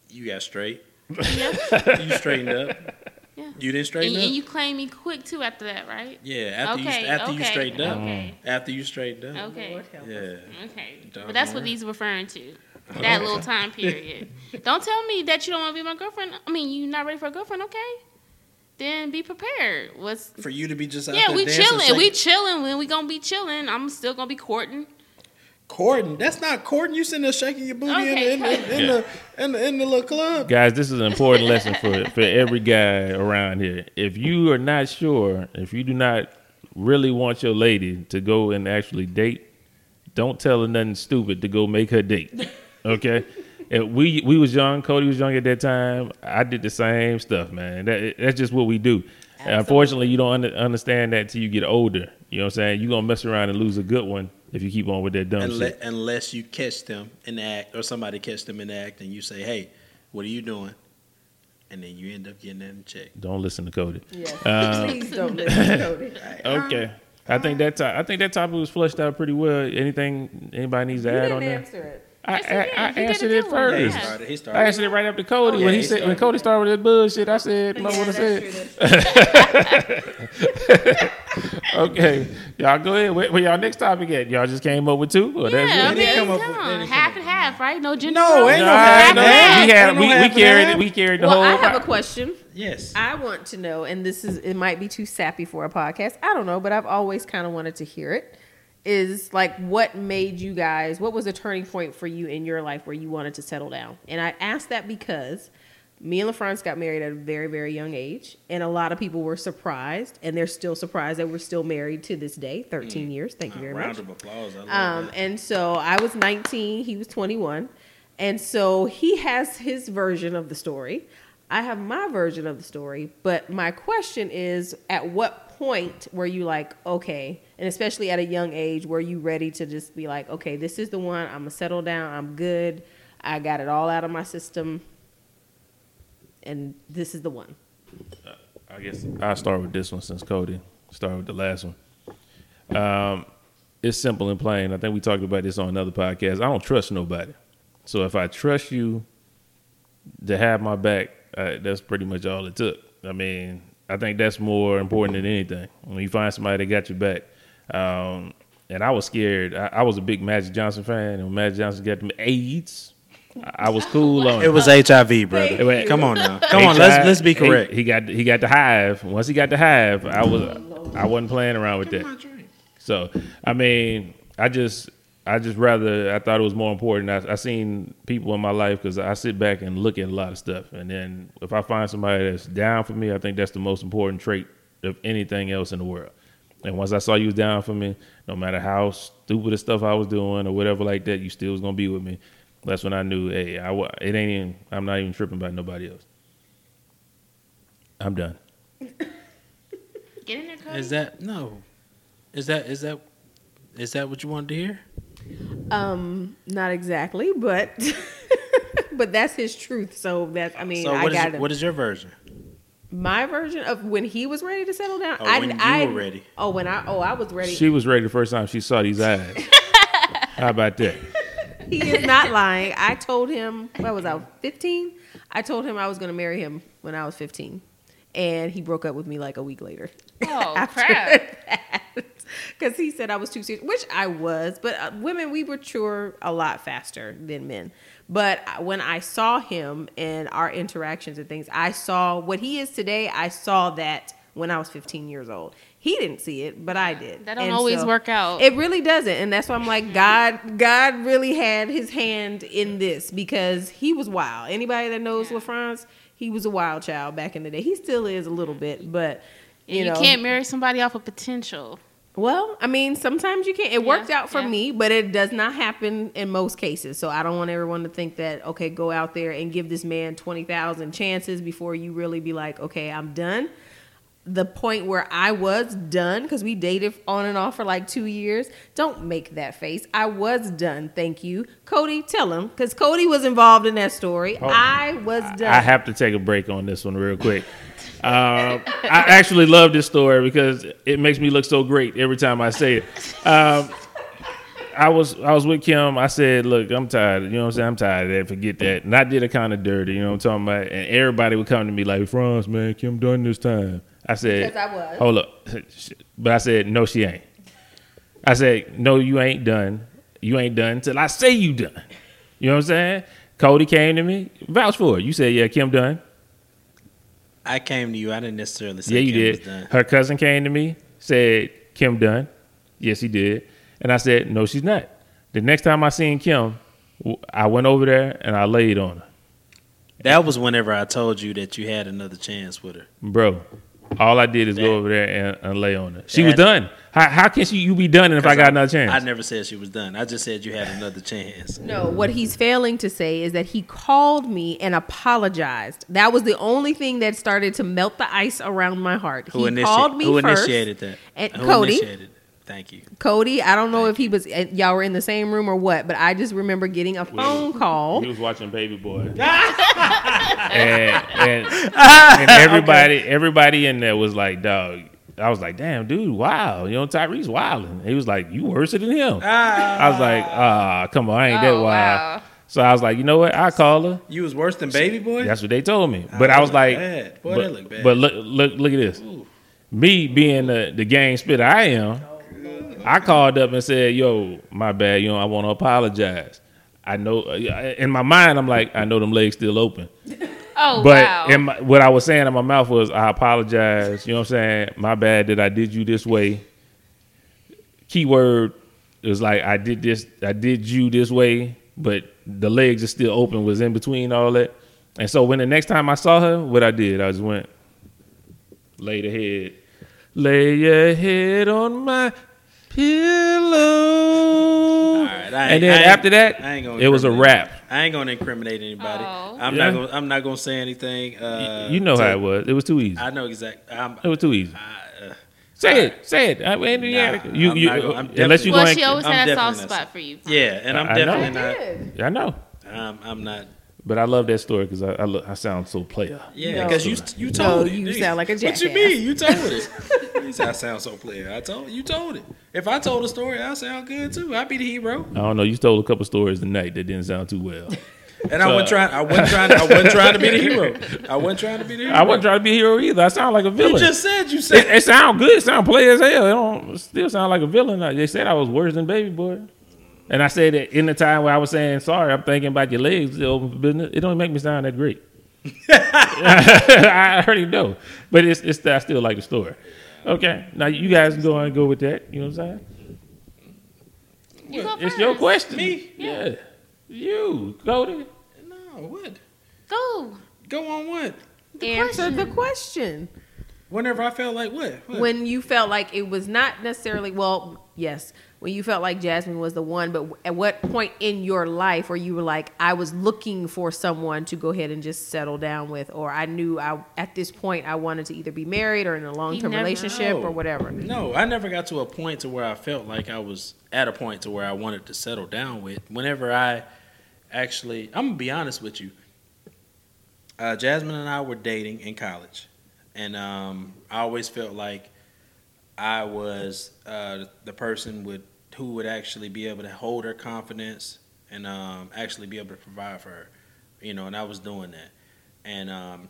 you got straight. Yeah. You straightened up. Yeah. You didn't straighten and up. And you claimed me quick too after that, right? yeah, after okay. you after okay. you straightened up. Okay. After you straightened up. Okay. Yeah. Okay. Don't But that's what worry. he's referring to. That little time period. don't tell me that you don't want to be my girlfriend. I mean, you're not ready for a girlfriend, okay? Then be prepared. What's For you to be just out yeah, there we chilling. shaking- We chilling. When we gonna be chilling, I'm still gonna be courting. Courting. That's not courting. You sitting there shaking your booty Okay. in, the, in, the, in, the, in the in the little club. Guys, this is an important lesson for for every guy around here. If you are not sure, if you do not really want your lady to go and actually date, don't tell her nothing stupid to go make her date. Okay? If we we was young, Cody was young at that time. I did the same stuff, man. That, that's just what we do. And unfortunately, you don't under, understand that till you get older. You know what I'm saying? You're gonna mess around and lose a good one if you keep on with that dumb Unle- shit. unless you catch them in the act, or somebody catch them in the act, and you say, "Hey, what are you doing?" And then you end up getting that in check. Don't listen to Cody. Yes. Um, Please don't listen to Cody. Okay. I think that I think that topic was flushed out pretty well. Anything anybody needs to You add didn't on that? Answer it. I, Yes. I, I answered it good one. first. He started. He I answered it right after to Cody Yeah, when he he said when. Cody started with that bullshit. I said, "My what I that's said." Okay, y'all go ahead. Where, where y'all next topic at? Y'all just came up with two, or Yeah, I that's it? They mean, come up come with- on. they didn't half and half, right? No gender. No, roles. ain't no Nah, half no, and half. we had Ain't no we, we carried half. it. We carried the Well, whole. I have a question. Yes. I want to know, and this is it might be too sappy for a podcast. I don't know, but I've always kind of wanted to hear it. Is like what made you guys? What was a turning point for you in your life where you wanted to settle down? And I asked that because me and LaFrance got married at a very, very young age, and a lot of people were surprised, and they're still surprised that we're still married to this day, 13 years. Thank you very Round much. of applause. Um, that. and so I was 19, he was 21. And so he has his version of the story. I have my version of the story. But my question is at what point where you like, okay, and especially at a young age, were you ready to just be like, okay, this is the one, I'm gonna settle down, I'm good, I got it all out of my system, and this is the one? I guess I'll start with this one since Cody started with the last one. Um, it's simple and plain. I think we talked about this on another podcast. I don't trust nobody. So if I trust you to have my back, uh, that's pretty much all it took. I mean, I think that's more important than anything. When you find somebody that got your back. Um, and I was scared. I, I was a big Magic Johnson fan, and when Magic Johnson got them AIDS, I, I was cool on It It was HIV, brother. Thank you. Come on now. Come on. Let's let's be correct. He, he got he got the hive. Once he got the hive, I was I wasn't playing around with that. So I mean, I just I just rather I thought it was more important. I, I seen people in my life because I sit back and look at a lot of stuff, and then if I find somebody that's down for me, I think that's the most important trait of anything else in the world. And once I saw you was down for me, no matter how stupid the stuff I was doing or whatever like that, you still was gonna be with me. That's when I knew, hey, I wa- it ain't even. I'm not even tripping about nobody else. I'm done. Get in there, Cody. Is that no? Is that is that is that what you wanted to hear? Um, not exactly, but but that's his truth. So that's I mean So I what is got it. what is your version? My version of when he was ready to settle down. Oh, I, when you I, were ready. Oh, when I oh I was ready. She was ready the first time she saw these eyes. How about that? he is not lying. I told him what was I fifteen. I told him I was going to marry him when I was fifteen, and he broke up with me like a week later. Oh After crap! Because he said I was too serious, which I was. But uh, women, we mature a lot faster than men. But uh, when I saw him and our interactions and things, I saw what he is today. I saw that when I was 15 years old. He didn't see it, but I did. That don't And always so- work out. It really doesn't, and that's why I'm like, God, God really had His hand in this because He was wild. Anybody that knows LaFrance, he was a wild child back in the day. He still is a little bit, but you, you know, can't marry somebody off of potential. Well, I mean, sometimes you can't. It worked out for yeah. me, but it does not happen in most cases. So I don't want everyone to think that okay, go out there and give this man twenty thousand chances before you really be like, okay, I'm done. The point where I was done because we dated on and off for like two years. Don't make that face. I was done. Thank you, Cody. Tell him because Cody was involved in that story. Oh, I was done. I have to take a break on this one real quick. Um, I actually love this story because it makes me look so great every time I say it. Um, I was I was with Kim. I said, "Look, I'm tired. You know what I'm saying? I'm tired of that. Forget that." And I did it kind of dirty. You know what I'm talking about? And everybody would come to me like, "Franz, man, Kim done this time." I said, Because I was. Hold up, but I said, "No, she ain't." I said, "No, you ain't done. You ain't done until I say you done." You know what I'm saying? Cody came to me, vouch for it. You said, "Yeah, Kim done." I came to you. I didn't necessarily say Yeah, you Kim did. was done. Her cousin came to me, said, Kim done. Yes, he did. And I said, no, she's not. The next time I seen Kim, I went over there and I laid on her. That was whenever I told you that you had another chance with her. Bro, all I did is That- go over there and, and lay on her. She was done. How, how can she, you be done if I got another chance? I never said she was done. I just said you had another chance. No, what he's failing to say is that he called me and apologized. That was the only thing that started to melt the ice around my heart. Who, he initi- called me who first. initiated that? And who Cody. initiated? Thank you. Cody, I don't know if he was uh, y'all were in the same room or what, but I just remember getting a phone call. He was watching Baby Boy, and, and, and everybody, everybody in there was like, "Dog." I was like, "Damn, dude, wow." You know, Tyrese wilding. He was like, "You worse than him." I was like, "Ah, come on, I ain't that Oh, wild." wow. So I was like, "You know what? I call her." You was worse than Baby Boy. That's what they told me. Ah, But I that was like, bad. Boy, but, that look bad. but look, look, look at this. Me being the, the gang spitter I am, I called up and said, "Yo, my bad. You know, I want to apologize. I know uh, in my mind, I'm like, I know them legs still open, Oh but wow. in my, what I was saying in my mouth was, I apologize. You know what I'm saying? My bad that I did you this way. Keyword is like I did this, I did you this way, but the legs are still open. Was in between all that, and so when the next time I saw her, what I did, I just went, lay the head, lay your head on my pillow. All right, I and then I after that, I ain't gonna it was a incriminate- wrap. I ain't gonna incriminate anybody. Oh. I'm Yeah. not gonna. I'm not gonna say anything. Uh, you know to- how it was. It was too easy. I know exactly. I'm, It was too easy. I, uh, Say it. Say it. I mean, yeah, Nah, you, I'm you, not gonna- unless you well, going. she always had a soft spot for you. yeah, and I'm I know. definitely not. I know, I'm, I'm not. But I love that story because I, I, look, I sound so player. Yeah, No. because you you told No, it. you nigga. sound like a jackass. What you mean? You told it. you said I sound so player. I told you told it. If I told a story, I sound good too. I'd be the hero. I don't know. You told a couple stories tonight that didn't sound too well. And I So- wasn't trying. I wasn't trying. I wasn't trying to be the hero. I wasn't trying to be the hero. I wasn't trying to be a hero either. I sound like a villain. You just said you said. it sound good. It sound play as hell. It don't still sound like a villain. They said I was worse than Baby Boy. And I said that in the time where I was saying sorry, I'm thinking about your legs still open for business. It don't make me sound that great. I already know, but it's it's I still like the story. Okay, now you guys can go on and go with that. You know what I'm saying? You go It's your question. Me? Yeah, you Cody. No, what? Go. Go on what? The Answer the question. Whenever I felt like what? What? When you felt like it was not necessarily well, yes, when you felt like Jasmine was the one, but at what point in your life where you were like, I was looking for someone to go ahead and just settle down with, or I knew I at this point I wanted to either be married or in a long term never- relationship or whatever. No, I never got to a point to where I felt like I was at a point to where I wanted to settle down with. Whenever I actually, I'm gonna be honest with you. Uh, Jasmine and I were dating in college, and um, I always felt like I was uh, the person would who would actually be able to hold her confidence and um, actually be able to provide for her, you know. And I was doing that, and um,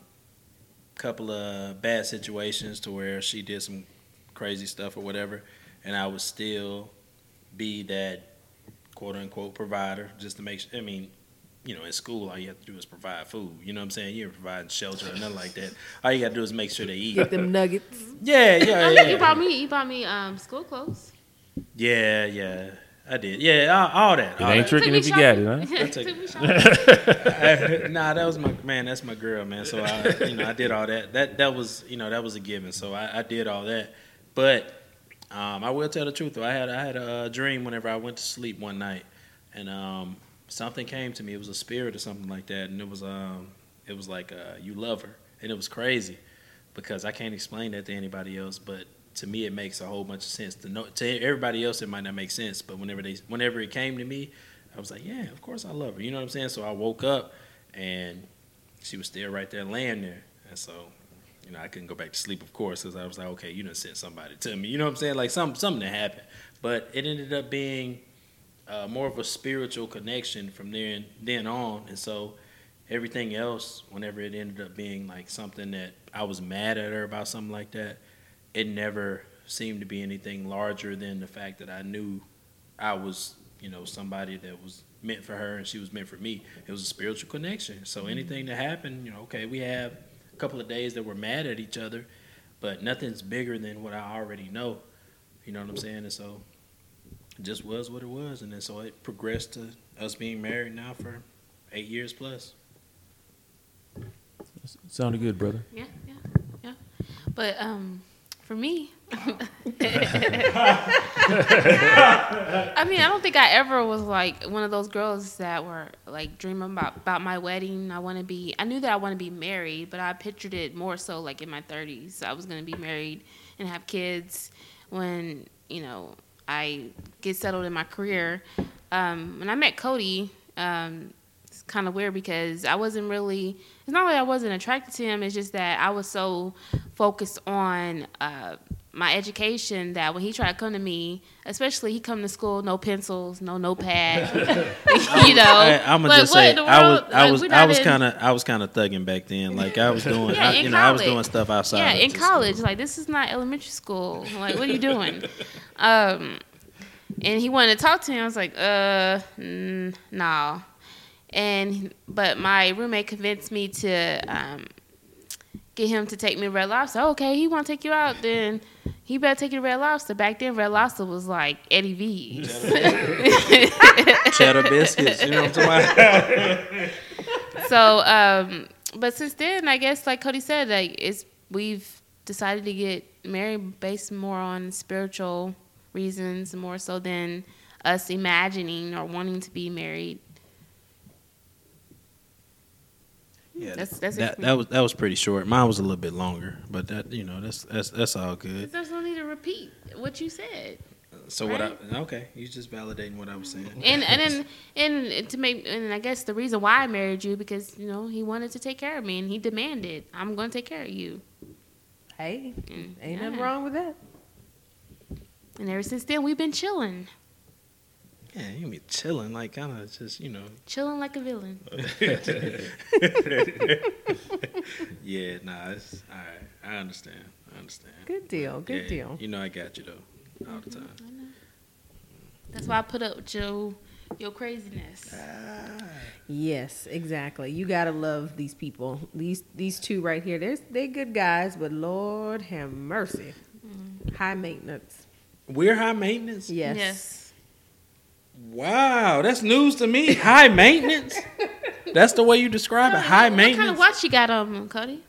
couple of bad situations to where she did some crazy stuff or whatever, and I would still be that quote unquote provider just to make sure. I mean, you know, in school, all you have to do is provide food. You know what I'm saying? You're providing shelter or nothing like that. All you got to do is make sure they eat. Get them nuggets. Yeah, yeah, I yeah. you bought me. You bought me um school clothes. Yeah, yeah. I did. Yeah, all, all that. It all ain't that. tricking if me you got it, shopping. huh? take- Took me shopping. nah, that was my man. That's my girl, man. So I, you know, I did all that. That that was, you know, that was a given. So I, I did all that. But Um, I will tell the truth though. I had I had a dream whenever I went to sleep one night, and um, something came to me. It was a spirit or something like that, and it was um, it was like uh, you love her, and it was crazy because I can't explain that to anybody else, but to me it makes a whole bunch of sense. To know to everybody else it might not make sense, but whenever they whenever it came to me, I was like, yeah, of course I love her. You know what I'm saying? So I woke up and she was still right there laying there, and so you know, I couldn't go back to sleep, of course, because I was like, okay, you done sent somebody to me. You know what I'm saying? Like some something that happened, but it ended up being uh, more of a spiritual connection from then then on, and so everything else, whenever it ended up being like something that I was mad at her about something like that, it never seemed to be anything larger than the fact that I knew I was, you know, somebody that was meant for her and she was meant for me. It was a spiritual connection. So anything that happened, you know, okay, we have a couple of days that we're mad at each other, but nothing's bigger than what I already know. You know what I'm saying? And so it just was what it was. And then so it progressed to us being married now for eight years plus. Sounded good, brother. Yeah, yeah, yeah. But um, for me, I mean, I don't think I ever was like one of those girls that were like dreaming about about my wedding. I want to be. I knew that I want to be married, but I pictured it more so like in my thirties. I was gonna be married and have kids when you know I get settled in my career. Um, when I met Cody, um, it's kind of weird because I wasn't really. It's not like I wasn't attracted to him. It's just that I was so focused on uh, my education that when he tried to come to me, especially he come to school, no pencils, no notepad, you know. I, I'm gonna Like, just what say in the I was world? I was we I was kind of I was kind of thugging back then. Like I was doing, Yeah, I, in you know, I was college. doing stuff outside. Yeah, in just- college, like this is not elementary school. Like, what are you doing? um, and he wanted to talk to me. I was like, uh, mm, no. And but my roommate convinced me to um, get him to take me to Red Lobster. Okay, he want to take you out, then he better take you to Red Lobster. Back then, Red Lobster was like Eddie V's. cheddar biscuits. You know what I'm talking about? so um but since then i guess like cody said like it's we've decided to get married based more on spiritual reasons more so than us imagining or wanting to be married Yeah, That's- that's that that was that was pretty short. Mine was a little bit longer, but that you know that's that's that's all good. there's no need to repeat what you said So what? I, okay, you just validating what I was saying. and and then and to make and i guess the reason why i married you because you know he wanted to take care of me and he demanded i'm going to take care of you Hey, Mm, ain't nothing wrong with that. and ever since then we've been chilling Yeah, you be chilling, like kind of just you know. chilling like a villain Yeah, nah, it's all right. I understand. I understand. Good deal. Good Yeah, deal. You know I got you though, all the time. that's why i put up with your your craziness ah. Yes, exactly. You gotta love these people. These these two right here. There's they good guys, but Lord have mercy. Mm-hmm. High maintenance. We're high maintenance. Yes. yes. Wow, that's news to me. High maintenance. That's the way you describe it. High maintenance. What kind maintenance. of watch you got on, Cody?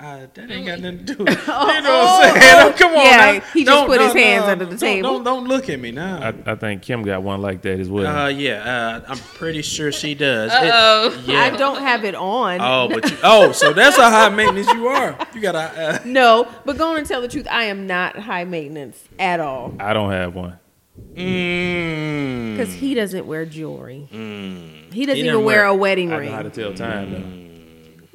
Uh, that ain't got nothing to do with it. you know what I'm saying? oh, come on yeah, now. he just Don't- put his no, hands no, under the don't- table. Don't, don't look at me now. I, I think Kim got one like that as well. Uh, yeah, uh, I'm pretty sure she does. Uh-oh. yeah. I don't have it on. Oh, but you, oh, so that's how high maintenance you are. You got to. Uh, No, but going and tell the truth, I am not high maintenance at all. I don't have one. Mm, Because he doesn't wear jewelry. mm. He doesn't He even wear wear- a wedding I know how to ring. tell time though.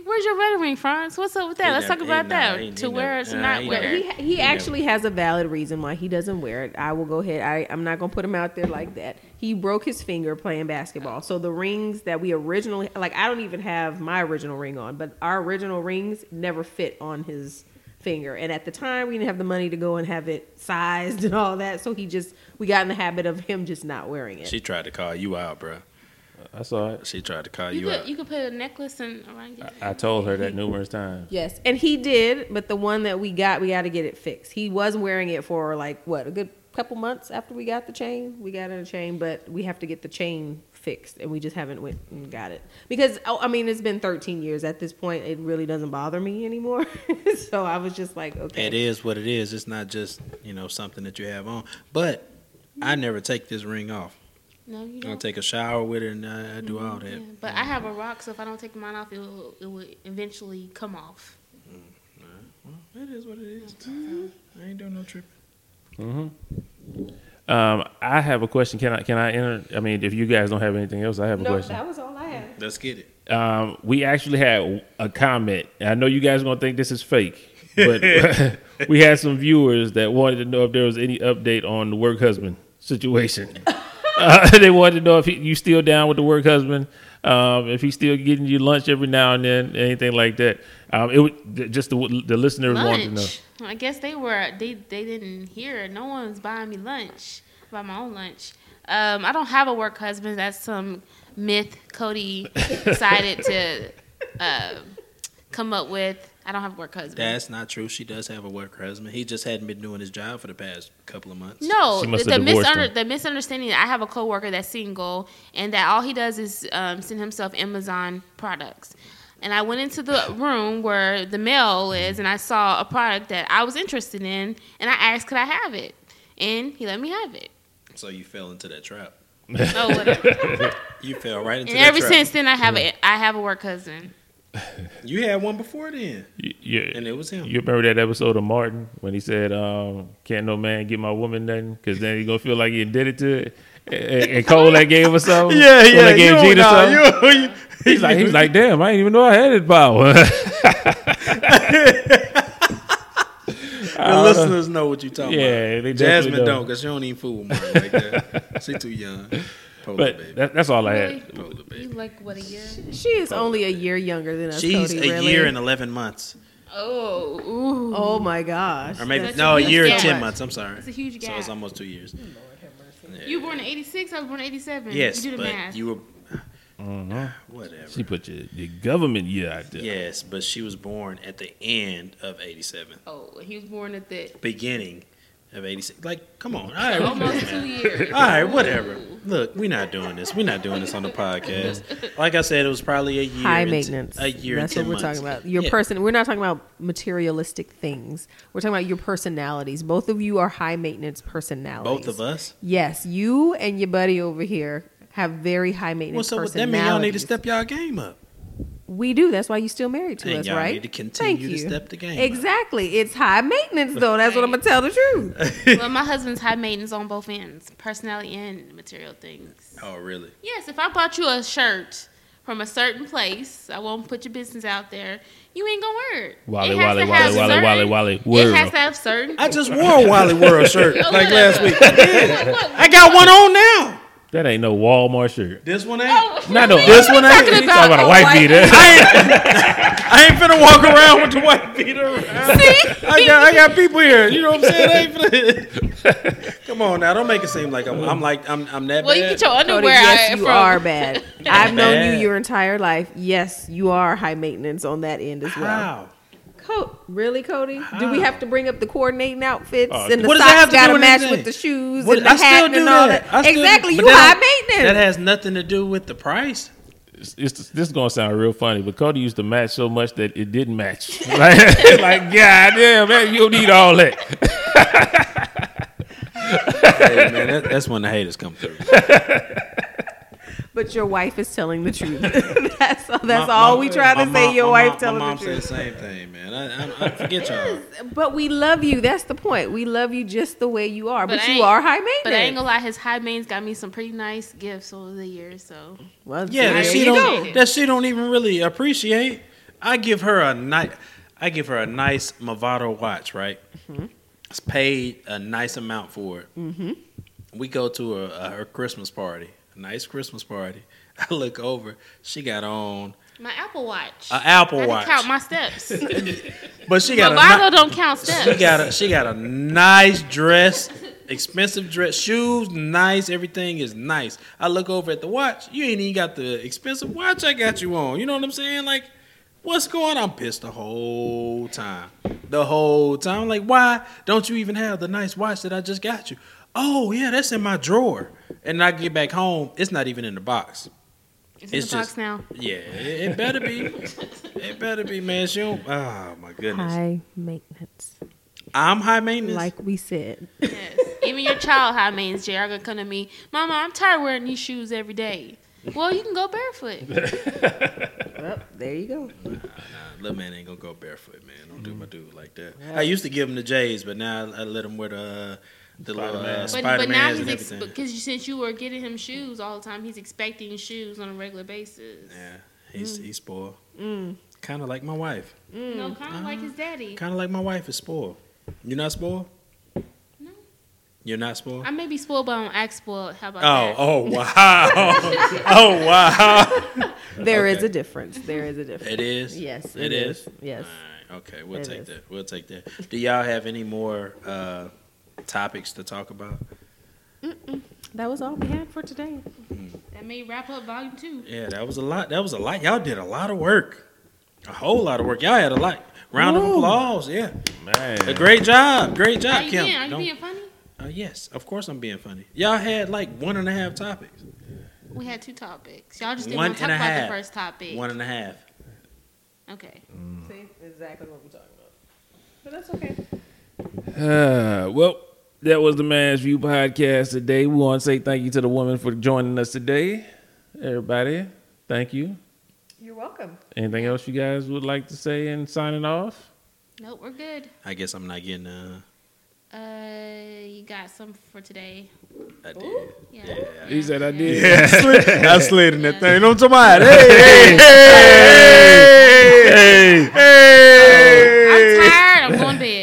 Where's your wedding ring, Franz? What's up with that? He Let's never- talk about that. never- to he wear never- it, to nah, not he wear never- it. He, he actually has a valid reason why he doesn't wear it. I will go ahead. I, I'm not going to put him out there like that. He broke his finger playing basketball. So the rings that we originally, like, I don't even have my original ring on, but our original rings never fit on his finger. And at the time, we didn't have the money to go and have it sized and all that. So he just, we got in the habit of him just not wearing it. She tried to call you out, bro. I saw it. She tried to call You you, could out. you could put a necklace and around your I told her that numerous times. Yes, and he did, but the one that we got, we got to get it fixed. He was wearing it for like what a good couple months after we got the chain. We got a chain, but we have to get the chain fixed, and we just haven't went and got it because oh, I mean it's been 13 years at this point. It really doesn't bother me anymore. so I was just like, okay, It is what it is. It's not just you know something that you have on. But I never take this ring off. No, you I don't. I take a shower with it and I, I do all that. Yeah, but I have a rock, so if I don't take mine off, it will, it will eventually come off. Well, it is what it is. I ain't doing no tripping. Um, I have a question. Can I can I enter? I mean, if you guys don't have anything else, I have a no, question. that was all I had. Let's get it. Um, we actually had a comment. I know you guys are gonna think this is fake, but we had some viewers that wanted to know if there was any update on the work husband situation. uh, they wanted to know if he, you still down with the work husband, um, if he's still getting you lunch every now and then, anything like that. Um, it would just the, the listeners wanted to know. I guess they were they they didn't hear. No one's buying me lunch. I buy my own lunch. Um, I don't have a work husband. That's some myth Cody decided to uh, come up with. I don't have a work husband. That's not true. She does have a work husband. He just hadn't been doing his job for the past couple of months. No, She the, the, misunder- the misunderstanding that I have a coworker that's single and that all he does is um, send himself Amazon products. And I went into the room where the mail is and I saw a product that I was interested in and I asked, could I have it? And he let me have it. So you fell into that trap. Oh, whatever. You fell right into and that ever trap. since then, I have a, I have a work husband. you had one before then, You, you, and it was him. you remember that episode of Martin when he said, um, "Can't no man get my woman nothing because then he gonna feel like he did it to it." And, and Cole that gave her something. Cole that gave Gina something. He's like, he's like, damn, I didn't even know I had it power. the listeners know what you talking Yeah, about. they definitely Jasmine don't, cause she don't even fool with Martin like that. she too young. Polar but baby. that, that's all I Really? had. Polar baby. You like what a year? She is only a year younger than us. She's Cody, a really. year and eleven months, Oh, ooh. Oh my gosh. or maybe That's no, a a year and gap. ten months. I'm sorry. It's a huge gap. So it's almost two years. Mm. You were born in '86. I was born in '87. Yes, you do the but math. you were whatever. She put your, your government year out there. Yes, but she was born at the end of '87, oh, he was born at the beginning of '86. Like, come on, all right, almost two years. all right, whatever. Look, we're not doing this. We're not doing this on the podcast. Like I said, it was probably a year. High and- maintenance. A year. That's and what we're months. talking about. Your Yeah. person. We're not talking about materialistic things. We're talking about your personalities. Both of you are high maintenance personalities. Both of us. Yes, you and your buddy over here have very high maintenance personalities. Well, maintenance so that personalities. means y'all need to step y'all game up. We do. That's why you still married to And us, y'all right? need to continue Thank to you. step the game up. Exactly. It's high maintenance, though. That's what I'm gonna tell the truth. well, my husband's high maintenance on both ends, personality and material things. Oh, really? Yes, if I bought you a shirt from a certain place, I won't put your business out there. You ain't gonna wear it. Wally, It has Wally, to Wally, have Wally, certain- Wally, Wally, It has to have certain. I just wore a Wally World shirt Oh, like last week. I did. What- what- I got one on now. That ain't no Walmart shirt. This one ain't. Oh, Not no. This one ain't. He's talking about a white beater. I ain't finna walk around with the white beater around. I got I got people here. You know what I'm saying? I ain't finna. Come on now, don't make it seem like I'm, I'm like I'm I'm that Well, you get your Cody, underwear yes, out you from. are bad. I've known you your entire life. Yes, you are high maintenance on that end as well. How? Co- really, Cody? Do we have to bring up the coordinating outfits Oh, and the What does socks got to match anything? with the shoes What- and the I still hat do and all that. that? I still do- exactly, you that- high maintenance. That has nothing to do with the price. It's, it's, this is gonna sound real funny, but Cody used to match so much that it didn't match. Like, like God damn, man, you don't need all that. hey man, that, that's when the haters come through. but your wife is telling the truth. that's that's My- all my- we try my to say. mom- Your my wife mom, telling my mom the truth. said the same thing, man. I, I, I forget y'all. But we love you. That's the point. We love you just the way you are. But, But you are high maintenance. But I ain't gonna lie, his high mains got me some pretty nice gifts over the years. So well, Yeah, that she don't go. that she don't even really appreciate. I give her a nice, I give her a nice Movado watch, right? Mm-hmm. It's paid a nice amount for it. Mm-hmm. We go to a, a, her Christmas party, a nice Christmas party. I look over, she got on my Apple Watch. an Apple I Watch, count my steps. but she got a Movado ni- don't count steps. she got a she got a nice dress, expensive dress, shoes, nice. Everything is nice. I look over at the watch. You ain't even got the expensive watch I got you on. You know what I'm saying? Like, what's going on? I'm pissed the whole time. The whole time. I'm like, why don't you even have the nice watch that I just got you? Oh yeah, that's in my drawer. And I get back home, it's not even in the box. It's in It's the box just- now. Yeah, it, it better be. it better be, man. She don't. Oh my goodness. High maintenance, I'm high maintenance. like we said. Yes. Even your child high maintenance, Jay, are gonna come to me, Mama, I'm tired of wearing these shoes every day. Well, you can go barefoot. Well, there you go. Nah, little man ain't gonna go barefoot, man. Don't do my dude like that. I used to give him the J's, but now I, I let him wear the uh, the little uh, But, Spider but now he's and ex- because since you were getting him shoes all the time, he's expecting shoes on a regular basis. yeah, he's he's spoiled. Mm. Kind of like my wife. No, kind of like his daddy. Kind of like my wife is spoiled. You're not spoiled. No. You're not spoiled. I may be spoiled, but I don't act spoiled. How about Oh, that? oh wow, oh wow! There is Okay. a difference. There is a difference. It is. Yes, it is. Yes. All right, okay, we'll It take is. that. We'll take that. Do y'all have any more uh, topics to talk about? That was all we had for today. That may wrap up volume two. Yeah, that was a lot. That was a lot. Y'all did a lot of work. A whole lot of work. Y'all had a lot. Round of applause. Yeah. Man. A great job. Great Are job, you Kim. being, are you Don't- being funny? uh, yes, of course I'm being funny. Y'all had like one and a half topics. We had two topics. Y'all just didn't One want to talk about half. the first topic. One and a half. Okay. See, exactly what we're talking about. But that's okay. Uh, well, that was the Man's View podcast today. We want to say thank you to the woman for joining us today. Everybody, thank you. You're welcome. Anything else you guys would like to say in signing off? Nope, we're good. I guess I'm not getting. Uh, Uh, you got some for today. I did. Yeah. Yeah. He said I did. Yeah, I slid, I slid in that Yeah. thing. Don't talk about it. Hey, hey, hey, hey, I'm tired. I'm going to bed.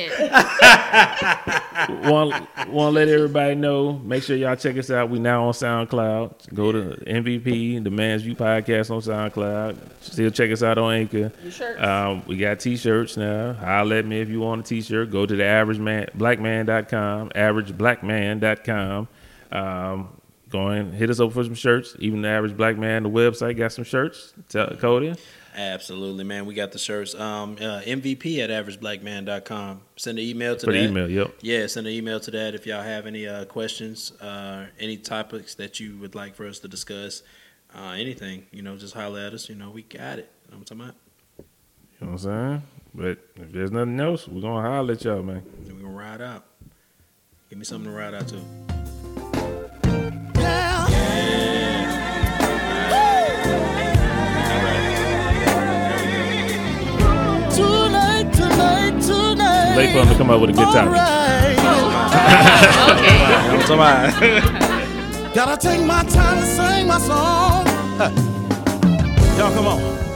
Want want to let everybody know. Make sure y'all check us out. We now on SoundCloud. Go to MVP, the Man's View podcast on SoundCloud. Still check us out on Anchor. Um, we got t-shirts now. Holler at me if you want a t-shirt. Go to the average man blackman.com, averageblackman.com. Um, go and hit us up for some shirts. Even the average black man, the website got some shirts. Tell Cody. Absolutely, man. We got the shirts. Um, uh, MVP at averageblackman.com. Send an email to For that. the email, yep. Yeah, send an email to that if y'all have any uh, questions, uh, any topics that you would like for us to discuss, uh, anything. You know, just holler at us. You know, we got it. You know what I'm talking about? You know what I'm saying? But if there's nothing else, we're gonna holler at y'all, man. We're gonna ride out. Give me something to ride out to. Tonight, tonight. Wait for them to come up with a good topic. Alright. I'm talking. Gotta take my time to sing my song. Y'all come on.